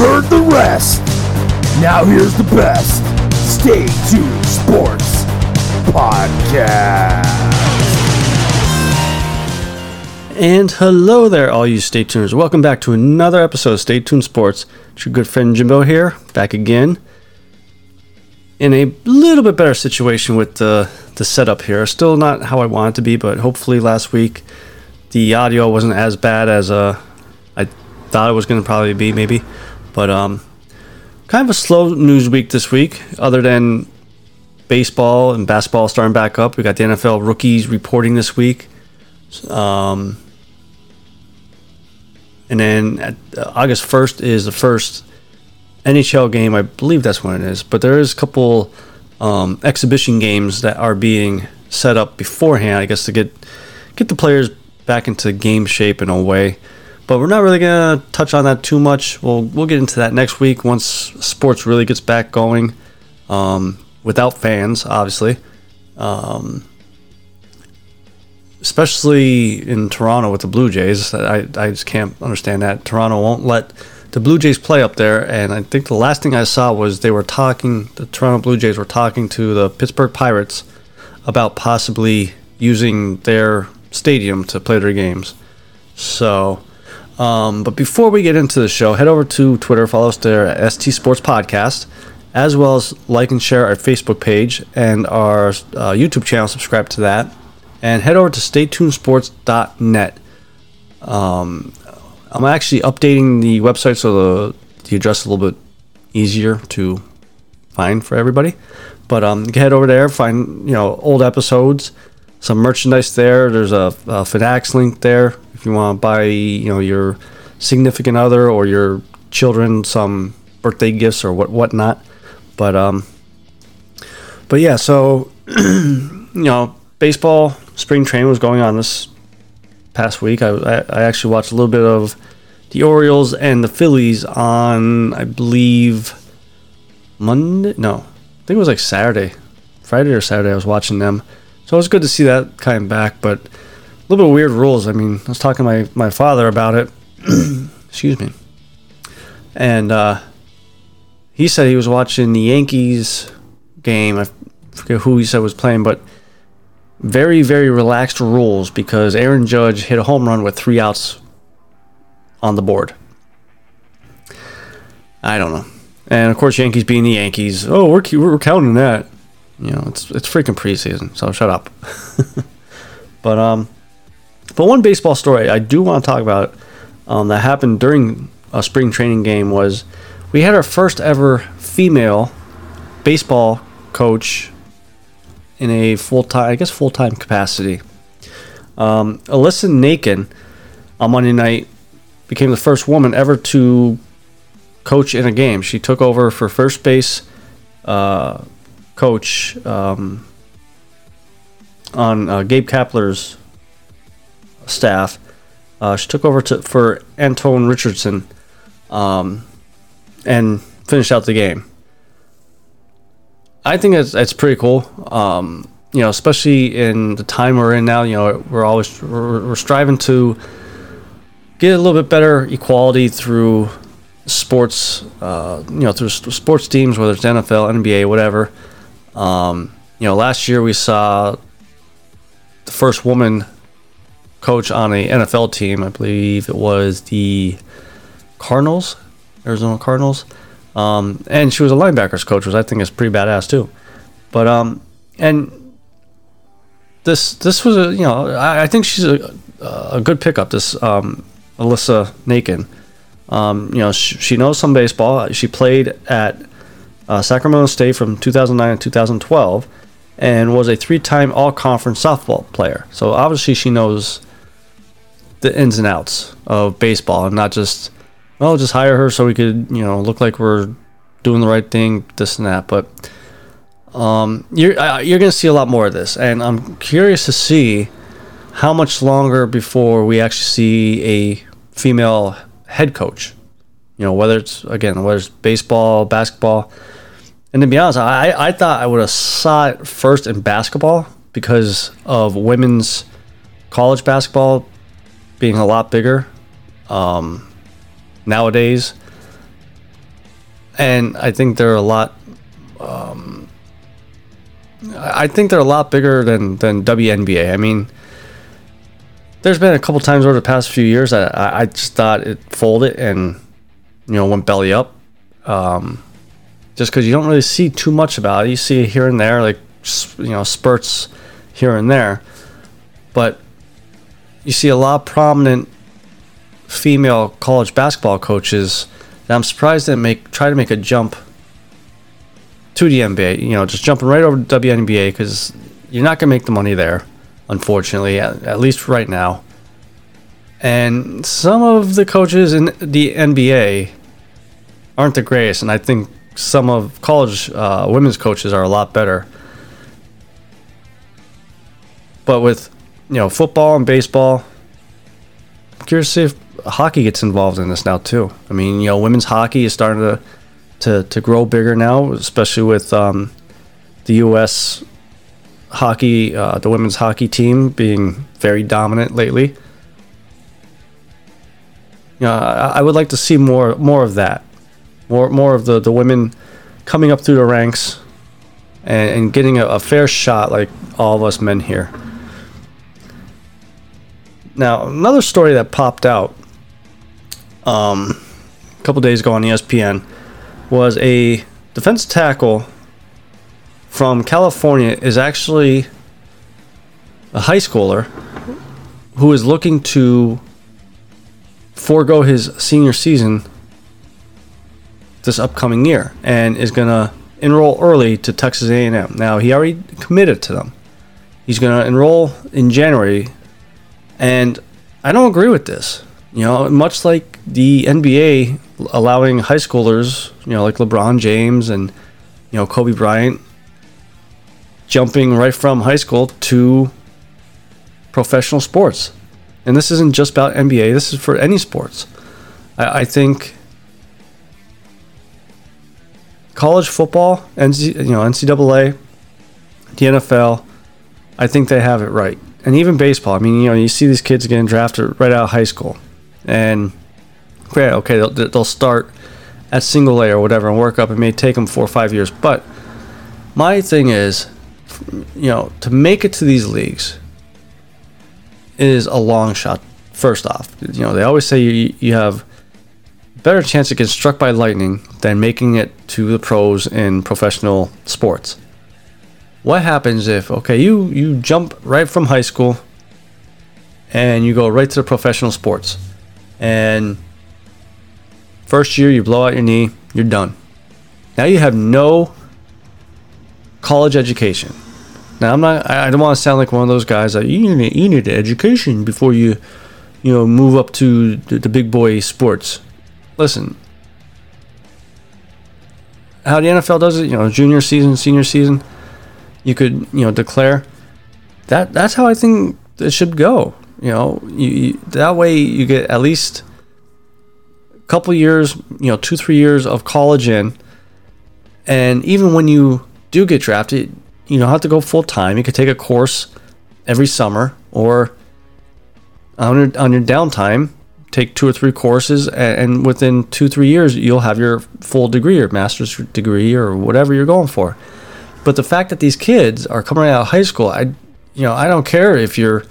heard the rest. Now here's the best. Stay tuned sports podcast. And hello there, all you Stay Tuners. Welcome back to another episode of Stay Tuned Sports. It's your good friend Jimbo here, back again. In a little bit better situation with the, the setup here. Still not how I want it to be, but hopefully last week the audio wasn't as bad as uh, I thought it was going to probably be, maybe. But um, kind of a slow news week this week, other than baseball and basketball starting back up. We got the NFL rookies reporting this week. Um, and then at, uh, August 1st is the first NHL game. I believe that's when it is. But there is a couple um, exhibition games that are being set up beforehand, I guess, to get get the players back into game shape in a way. But we're not really gonna touch on that too much. We'll we'll get into that next week once sports really gets back going, um, without fans, obviously. Um, especially in Toronto with the Blue Jays. I, I just can't understand that. Toronto won't let the Blue Jays play up there. And I think the last thing I saw was they were talking, the Toronto Blue Jays were talking to the Pittsburgh Pirates about possibly using their stadium to play their games. So, um, but before we get into the show, head over to Twitter, follow us there at ST Sports Podcast, as well as like and share our Facebook page and our uh, YouTube channel. Subscribe to that, and head over to StayTunedSports.net. Um, I'm actually updating the website so the the address is a little bit easier to find for everybody. But um, head over there, find you know old episodes, some merchandise there. There's a, a Fanatics link there if you want to buy you know your significant other or your children some birthday gifts or what whatnot. But um, but yeah, so you know baseball spring training was going on this past week. I, I, actually watched a little bit of the Orioles and the Phillies on, I believe, Monday. No, I think it was like Saturday, Friday or Saturday. I was watching them, so it was good to see that coming back. But little bit weird rules. I mean, I was talking to my my father about it. Excuse me, and uh, he said he was watching the Yankees game. I forget who he said was playing, but very very relaxed rules because Aaron Judge hit a home run with three outs on the board. I don't know, and of course Yankees being the Yankees. Oh, we're we're counting that. You know, it's it's freaking preseason, so shut up. but um, but one baseball story I do want to talk about um, that happened during a spring training game was we had our first ever female baseball coach in a full time, I guess, full time capacity. Um, Alyssa Nakken on Monday night became the first woman ever to coach in a game. She took over for first base uh, coach um, on uh, Gabe Kapler's staff. Uh, she took over to, for Antoan Richardson um, and finished out the game. I think it's it's pretty cool. Um, you know, especially in the time we're in now. You know, we're always we're, we're striving to get a little bit better equality through sports. Uh, you know, through sports teams, whether it's NFL, NBA, whatever. Um, you know, last year we saw the first woman coach on a NFL team. I believe it was the Cardinals, Arizona Cardinals. Um, and she was a linebackers coach, which I think is pretty badass too. But um, and this this was a you know I, I think she's a a good pickup. This um, Alyssa Nakken. Um, you know, she, she knows some baseball. She played at uh, Sacramento State from 2009 to 2012, and was a three-time All-Conference softball player. So obviously, she knows the ins and outs of baseball, and not just well, just hire her so we could you know look like we're doing the right thing, this and that. But um, you're uh, you're gonna see a lot more of this, and I'm curious to see how much longer before we actually see a female head coach. You know, whether it's again whether it's baseball, basketball, and to be honest, I I thought I would have saw it first in basketball because of women's college basketball being a lot bigger um, nowadays, and I think they're a lot. Um, I think they're a lot bigger than than WNBA. I mean, there's been a couple times over the past few years that I, I just thought it folded and you know went belly up, um, just because you don't really see too much about it. You see it here and there, like you know spurts here and there, but you see a lot of prominent female college basketball coaches that I'm surprised didn't make try to make a jump to the NBA. You know, just jumping right over to WNBA because you're not gonna make the money there, unfortunately, at, at least right now. And some of the coaches in the NBA aren't the greatest, and I think some of college uh, women's coaches are a lot better. But with you know football and baseball, I'm curious to see if hockey gets involved in this now too. I mean, you know, women's hockey is starting to to, to grow bigger now, especially with um, the U.S. hockey, uh, the women's hockey team being very dominant lately. You know, I, I would like to see more more of that, more more of the, the women coming up through the ranks and, and getting a, a fair shot like all of us men here. Now, another story that popped out um, a couple days ago on ESPN was a defense tackle from California is actually a high schooler who is looking to forego his senior season this upcoming year and is going to enroll early to Texas A&M. Now, he already committed to them. He's going to enroll in January and I don't agree with this. You know, much like the NBA allowing high schoolers, you know, like LeBron James and you know Kobe Bryant, jumping right from high school to professional sports. And this isn't just about NBA. This is for any sports. I, I think college football, NC, you know, NCAA, the NFL, I think they have it right. And even baseball. I mean, you know, you see these kids getting drafted right out of high school, and great, okay, they'll, they'll start at single A or whatever and work up. It may take them four or five years, but my thing is, you know, to make it to these leagues is a long shot. First off, you know, they always say you you have better chance of getting struck by lightning than making it to the pros in professional sports. What happens if okay, you you jump right from high school and you go right to the professional sports and First year, you blow out your knee, you're done. Now you have no college education. Now I'm not. I don't want to sound like one of those guys that you need you need education before you, you know, move up to the, the big boy sports. Listen, how the NFL does it, you know, junior season, senior season, you could you know declare. That that's how I think it should go. You know, you, you that way you get at least a couple years, you know, two, three years of college in. And even when you do get drafted, you don't have to go full time. You could take a course every summer or on your, on your downtime, take two or three courses. And, and within two, three years, you'll have your full degree or master's degree or whatever you're going for. But the fact that these kids are coming out of high school, I, you know, I don't care if you're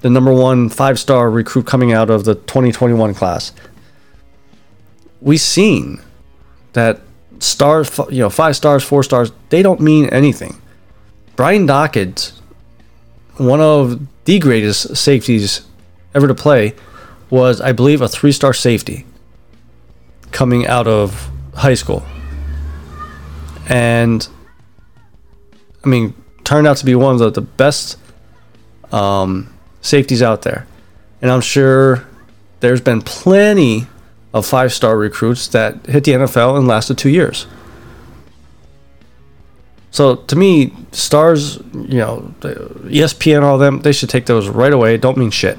the number one five star recruit coming out of the 2021 class we've seen that stars, you know, five stars, four stars, they don't mean anything. Brian Dawkins, one of the greatest safeties ever to play was, I believe, a three star safety coming out of high school. And, I mean, turned out to be one of the, the best um, safeties out there. And I'm sure there's been plenty of five star recruits that hit the NFL and lasted two years. So to me, stars, you know, ESPN, all them, they should take those right away. Don't mean shit.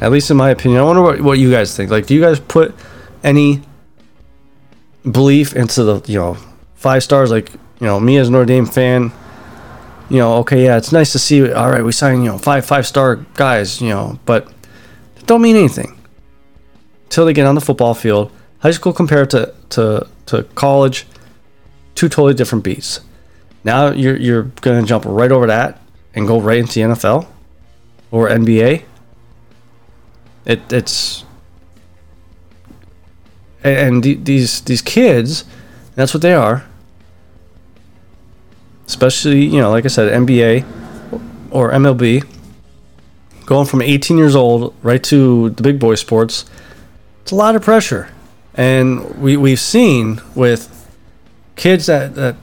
At least in my opinion. I wonder what, what you guys think. Like, do you guys put any belief into the, you know, five stars? Like, you know, me as a Notre Dame fan, you know, okay, yeah, it's nice to see. All right, we signed, you know, five five star guys, you know, but it don't mean anything till they get on the football field. High school compared to to to college, two totally different beats. Now you're you're gonna jump right over that and go right into the NFL or NBA. It it's and these these kids, that's what they are. Especially you know, like I said, NBA or MLB, going from 18 years old right to the big boy sports. It's a lot of pressure, and we we've seen with kids that that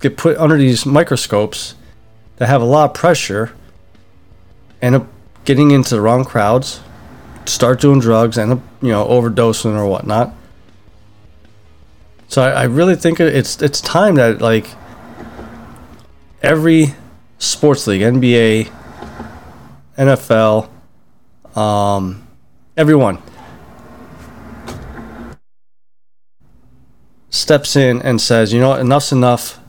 get put under these microscopes that have a lot of pressure end up getting into the wrong crowds start doing drugs end up you know overdosing or whatnot so I, I really think it's it's time that like every sports league nba nfl um everyone steps in and says, you know what, enough's enough.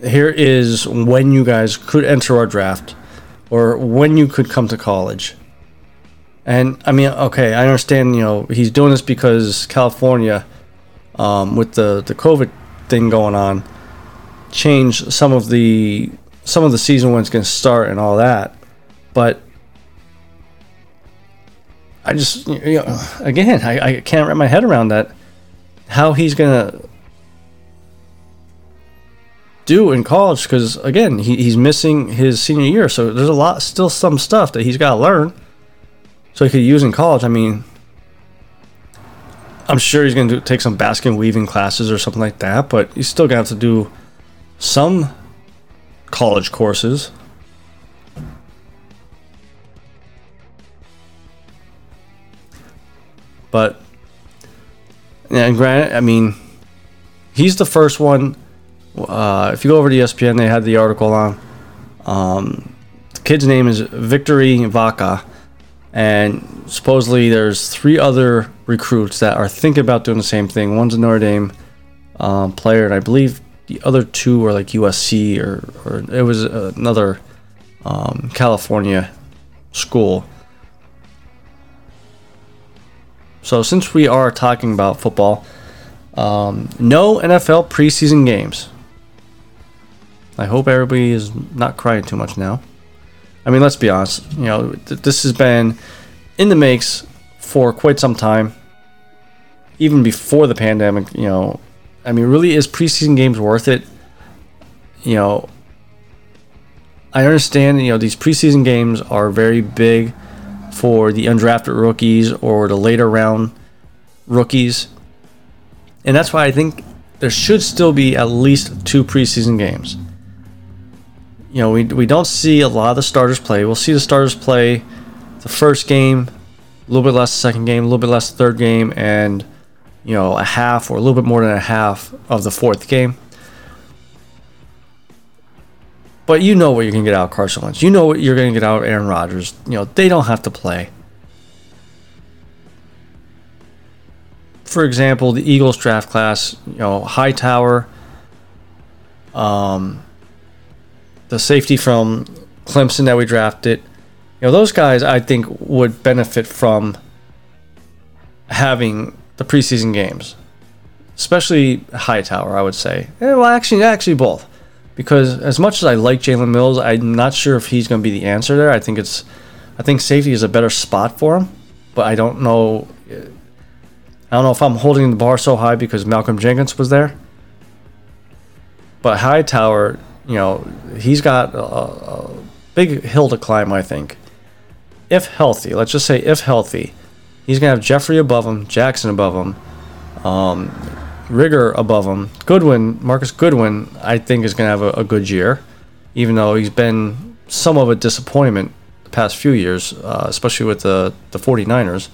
Here is when you guys could enter our draft or when you could come to college. And I mean, okay, I understand, you know, he's doing this because California, um, with the, the COVID thing going on, change some of the some of the season when it's going to start and all that. But I just, you know, again, I, I can't wrap my head around that how he's gonna do in college because again he, he's missing his senior year. So there's a lot still some stuff that he's got to learn. So he could use in college. I mean i'm sure he's going to take some basket weaving classes or something like that but he's still going to have to do some college courses but yeah, and granted, I mean, he's the first one. Uh, if you go over to ESPN, they had the article on. Um, the kid's name is Victory Vaka, and supposedly there's three other recruits that are thinking about doing the same thing. One's a Notre Dame um, player, and I believe the other two are like USC or, or it was another um, California school. So since we are talking about football, um, no NFL preseason games. I hope everybody is not crying too much now. I mean, let's be honest. You know, th- this has been in the makes for quite some time, even before the pandemic. You know, I mean, really, is preseason games worth it? You know, I understand. You know, these preseason games are very big for the undrafted rookies or the later round rookies. And that's why I think there should still be at least two preseason games. You know, we, we don't see a lot of the starters play. We'll see the starters play the first game, a little bit less the second game, a little bit less the third game, and, you know, a half or a little bit more than a half of the fourth game. But you know what you're going to get out of Carson Wentz. You know what you're going to get out of Aaron Rodgers. You know, they don't have to play. For example, the Eagles draft class, you know, Hightower, um, the safety from Clemson that we drafted, you know, those guys I think would benefit from having the preseason games, especially Hightower. I would say, Eh, well, actually, actually both because as much as I like Jalen Mills, I'm not sure if he's going to be the answer there. I think it's, I think safety is a better spot for him, but I don't know. I don't know if I'm holding the bar so high because Malcolm Jenkins was there. But Hightower, you know, he's got a, a big hill to climb, I think. If healthy, let's just say if healthy, he's gonna have Jeffery above him, Jackson above him, um, Reagor above him. Goodwin, Marcus Goodwin, I think is gonna have a, a good year, even though he's been some of a disappointment the past few years, uh, especially with the the 49ers.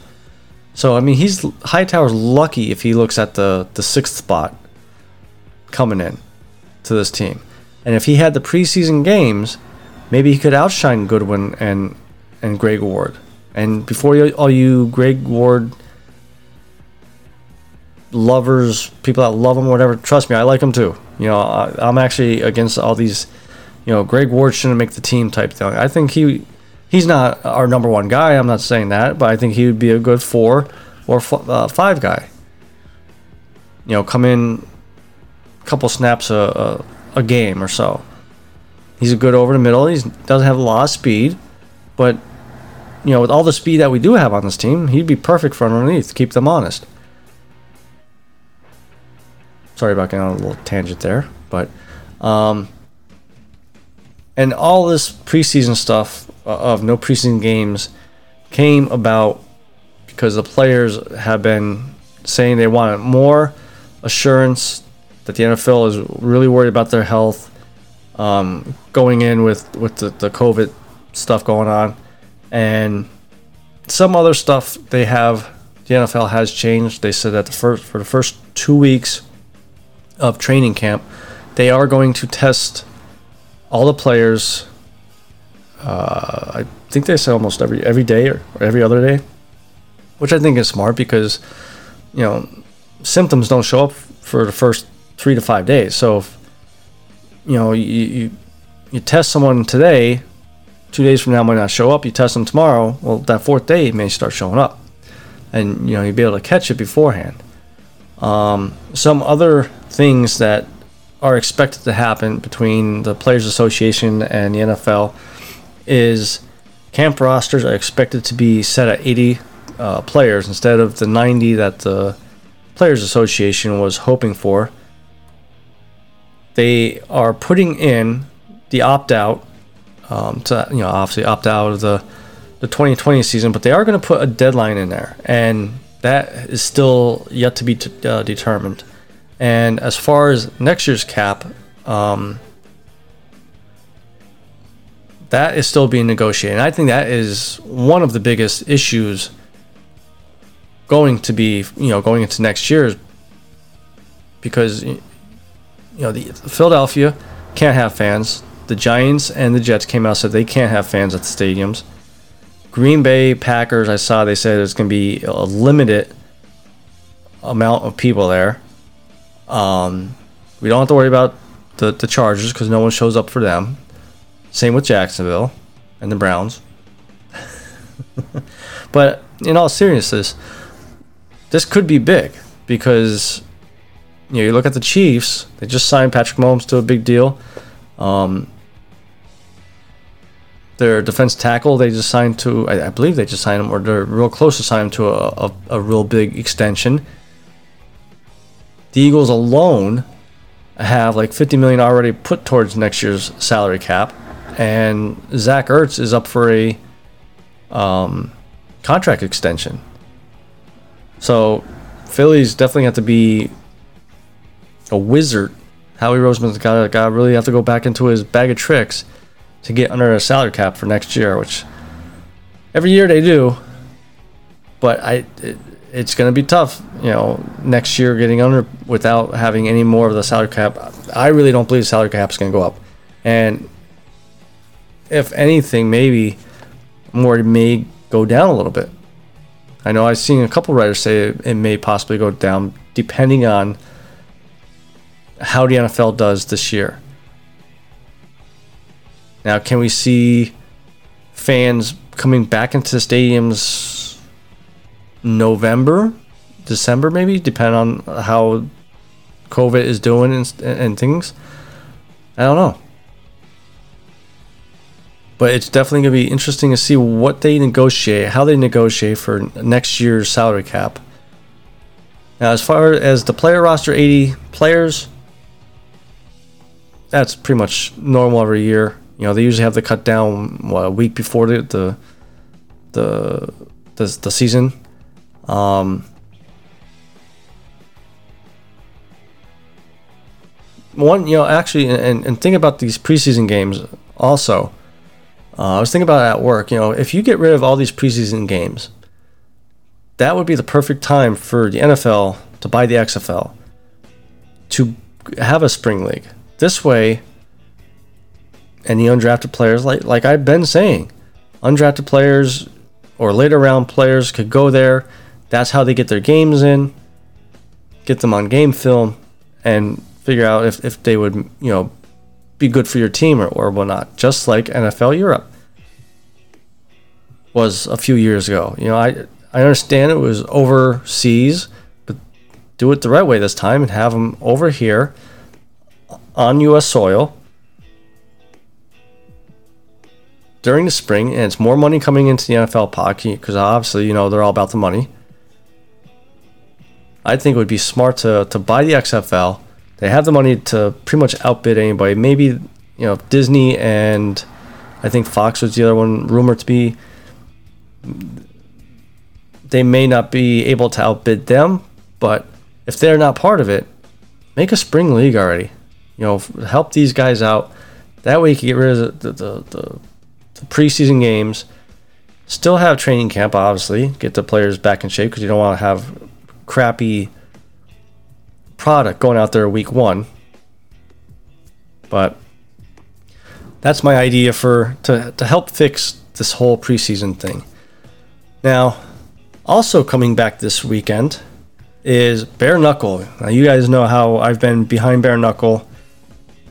So I mean, he's Hightower's lucky if he looks at the the sixth spot coming in to this team, and if he had the preseason games, maybe he could outshine Goodwin and and Greg Ward. And before you, all you Greg Ward lovers, people that love him, whatever, trust me, I like him too. You know, I, I'm actually against all these. You know, Greg Ward shouldn't make the team type thing. I think he he's not our number one guy. I'm not saying that, but I think he would be a good four or f- uh, five guy. You know, come in a couple snaps a, a, a game or so. He's a good over the middle. He doesn't have a lot of speed, but you know, with all the speed that we do have on this team, he'd be perfect for underneath. To keep them honest. Sorry about getting on a little tangent there, but um, and all this preseason stuff uh, of no preseason games came about because the players have been saying they wanted more assurance that the NFL is really worried about their health um, going in with with the, the COVID stuff going on and some other stuff they have the NFL has changed. They said that the first for the first two weeks of training camp, they are going to test all the players. Uh, I think they said almost every every day or, or every other day, which I think is smart because you know symptoms don't show up for the first three to five days. So if you know you you, you test someone today, two days from now might not show up. You test them tomorrow, well that fourth day may start showing up, and you know you'll be able to catch it beforehand. Um, some other things that are expected to happen between the Players Association and the NFL is camp rosters are expected to be set at 80 uh, players instead of the 90 that the Players Association was hoping for. They are putting in the opt out um, to you know obviously opt out of the the 2020 season, but they are going to put a deadline in there, and that is still yet to be t- uh, determined. And as far as next year's cap, um, that is still being negotiated. And I think that is one of the biggest issues going to be, you know, going into next year, because you know the Philadelphia can't have fans. The Giants and the Jets came out said they can't have fans at the stadiums. Green Bay Packers, I saw they said it's going to be a limited amount of people there. Um, we don't have to worry about the, the Chargers because no one shows up for them. Same with Jacksonville and the Browns. but in all seriousness, this could be big because you know you look at the Chiefs. They just signed Patrick Mahomes to a big deal. Um, their defense tackle they just signed to I, I, believe they just signed him or they're real close to signing him to a, a, a real big extension the eagles alone have like 50 million already put towards next year's salary cap and zach ertz is up for a um, contract extension so philly's definitely have to be a wizard howie roseman's got to really have to go back into his bag of tricks to get under a salary cap for next year, which every year they do. But I, it, it's going to be tough, you know, next year getting under without having any more of the salary cap. I really don't believe the salary cap is going to go up, and if anything, maybe more may go down a little bit. I know I've seen a couple writers say it, it may possibly go down depending on how the NFL does this year. Now, can we see fans coming back into the stadiums November, December, maybe, depending on how COVID is doing and, and things? I don't know. But it's definitely going to be interesting to see what they negotiate, how they negotiate for next year's salary cap. Now, as far as the player roster, 80 players, that's pretty much normal every year You know, they usually have the cut down what, a week before the the the the, the season. Um, one, you know, actually, and, and think about these preseason games also. Uh, I was thinking about it at work. You know, if you get rid of all these preseason games, that would be the perfect time for the NFL to buy the XFL to have a spring league. This way, any undrafted players, like like I've been saying, undrafted players or later round players could go there. That's how they get their games in, get them on game film, and figure out if, if they would, you know, be good for your team or, or whatnot. Just like NFL Europe was a few years ago. You know, I I understand it was overseas, but do it the right way this time and have them over here on U.S. soil during the spring, and it's more money coming into the NFL pocket because obviously, you know, they're all about the money. I think it would be smart to, to buy the XFL. They have the money to pretty much outbid anybody. Maybe, you know, Disney and I think Fox was the other one rumored to be. They may not be able to outbid them, but if they're not part of it, make a spring league already. You know, help these guys out. That way you can get rid of the, the, the the preseason games. Still have training camp, obviously, get the players back in shape because you don't want to have crappy product going out there week one. But that's my idea for to, to help fix this whole preseason thing. Now, also coming back this weekend is Bare Knuckle. Now, you guys know how I've been behind Bare Knuckle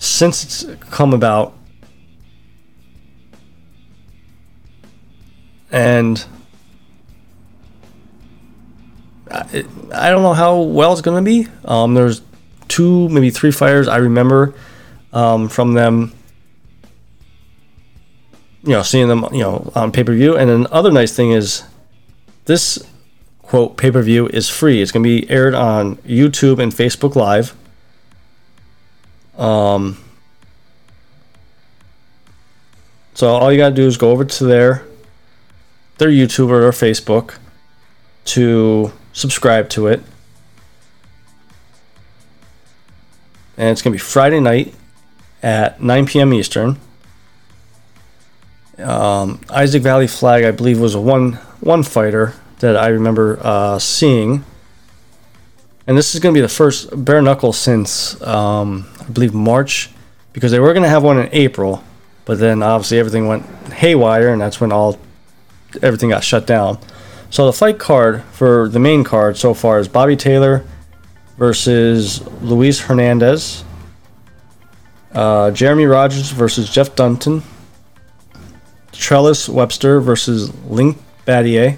since it's come about and I, I don't know how well it's going to be. Um, there's two, maybe three fires I remember um, from them. You know, seeing them, you know, on pay per view. And then other nice thing is, this quote pay per view is free. It's going to be aired on YouTube and Facebook Live. Um. So all you gotta do is go over to their their YouTube or Facebook to subscribe to it. And it's to be Friday night at 9 p.m. Eastern. Um, Isaac Vallie-Flagg, I believe, was a one one fighter that I remember uh, seeing. And this is going to be the first bare knuckle since um, I believe March, because they were going to have one in April, but then obviously everything went haywire, and that's when all everything got shut down. So the fight card for the main card so far is Bobby Taylor versus Luis Hernandez, uh, Jeremy Rogers versus Jeff Dunton, Trellis Webster versus Link Battier,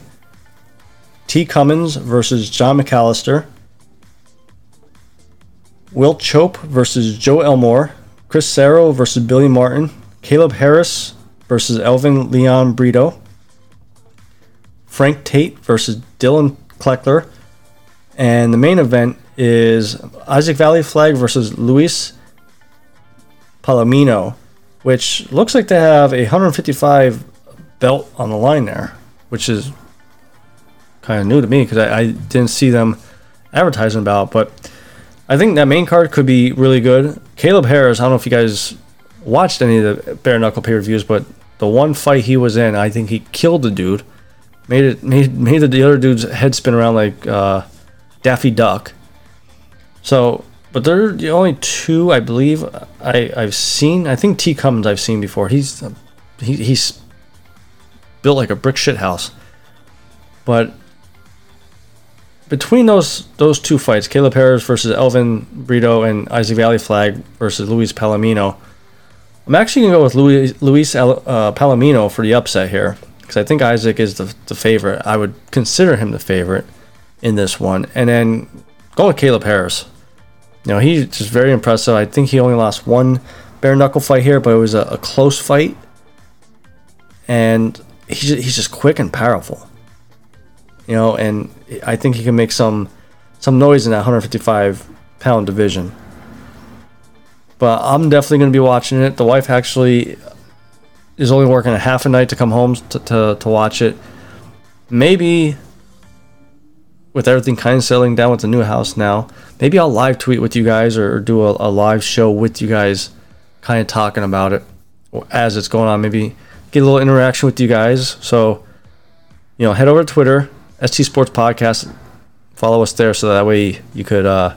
T. Cummins versus John McAllister, Will Chope versus Joe Elmore, Chris Sarro versus Billy Martin, Caleb Harris versus Elvin Leon Brito, Frank Tate versus Dylan Kleckler. And the main event is Isaac Vallie-Flagg versus Luis Palomino, which looks like they have a 155 belt on the line there, which is kind of new to me because I, I, didn't see them advertising about. But I think that main card could be really good. Caleb Harris, I don't know if you guys watched any of the bare knuckle pay reviews, but the one fight he was in, I think he killed the dude made it made made the other dude's head spin around like uh, Daffy Duck. So, but they're the only two I believe I I've seen. I think T Cummins I've seen before. He's he, he's built like a brick shit house. But between those those two fights, Caleb Harris versus Elvin Brito and Isaac Vallie-Flagg versus Luis Palomino, I'm actually gonna go with Luis Luis uh, Palomino for the upset here because I think Isaac is the, the favorite. I would consider him the favorite in this one. And then go with Caleb Harris. You know, he's just very impressive. I think he only lost one bare knuckle fight here, but it was a, a close fight. And he's, he's just quick and powerful. You know, and I think he can make some some noise in that 155 pound division. But I'm definitely going to be watching it. The wife actually is only working a half a night to come home to, to, to watch it, maybe with everything kind of settling down with the new house now, maybe I'll live tweet with you guys or, do a, a live show with you guys, kind of talking about it as it's going on. Maybe get a little interaction with you guys. So, you know, head over to Twitter, ST Sports Podcast, follow us there so that way you could uh,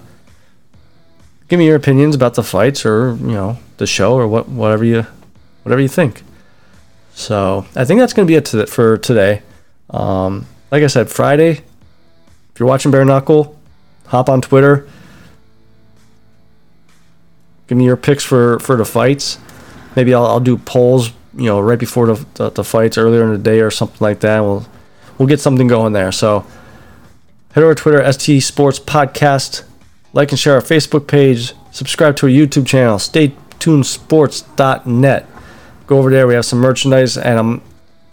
give me your opinions about the fights or you know the show or what whatever you whatever you think. So I think that's going to be it to, for today. Um, like I said, Friday. If you're watching Bare Knuckle, hop on Twitter. Give me your picks for for the fights. Maybe I'll, I'll do polls. You know, right before the, the, the fights earlier in the day or something like that. We'll we'll get something going there. So head over to Twitter, ST Sports Podcast. Like and share our Facebook page. Subscribe to our YouTube channel, staytunedsports.net. Go over there. We have some merchandise, and I'm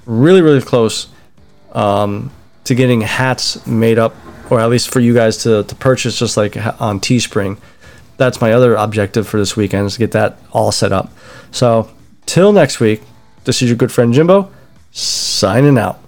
really, really close um, to getting hats made up, or at least for you guys to, to purchase, just like on Teespring. That's my other objective for this weekend is to get that all set up. So, till next week, this is your good friend Jimbo, signing out.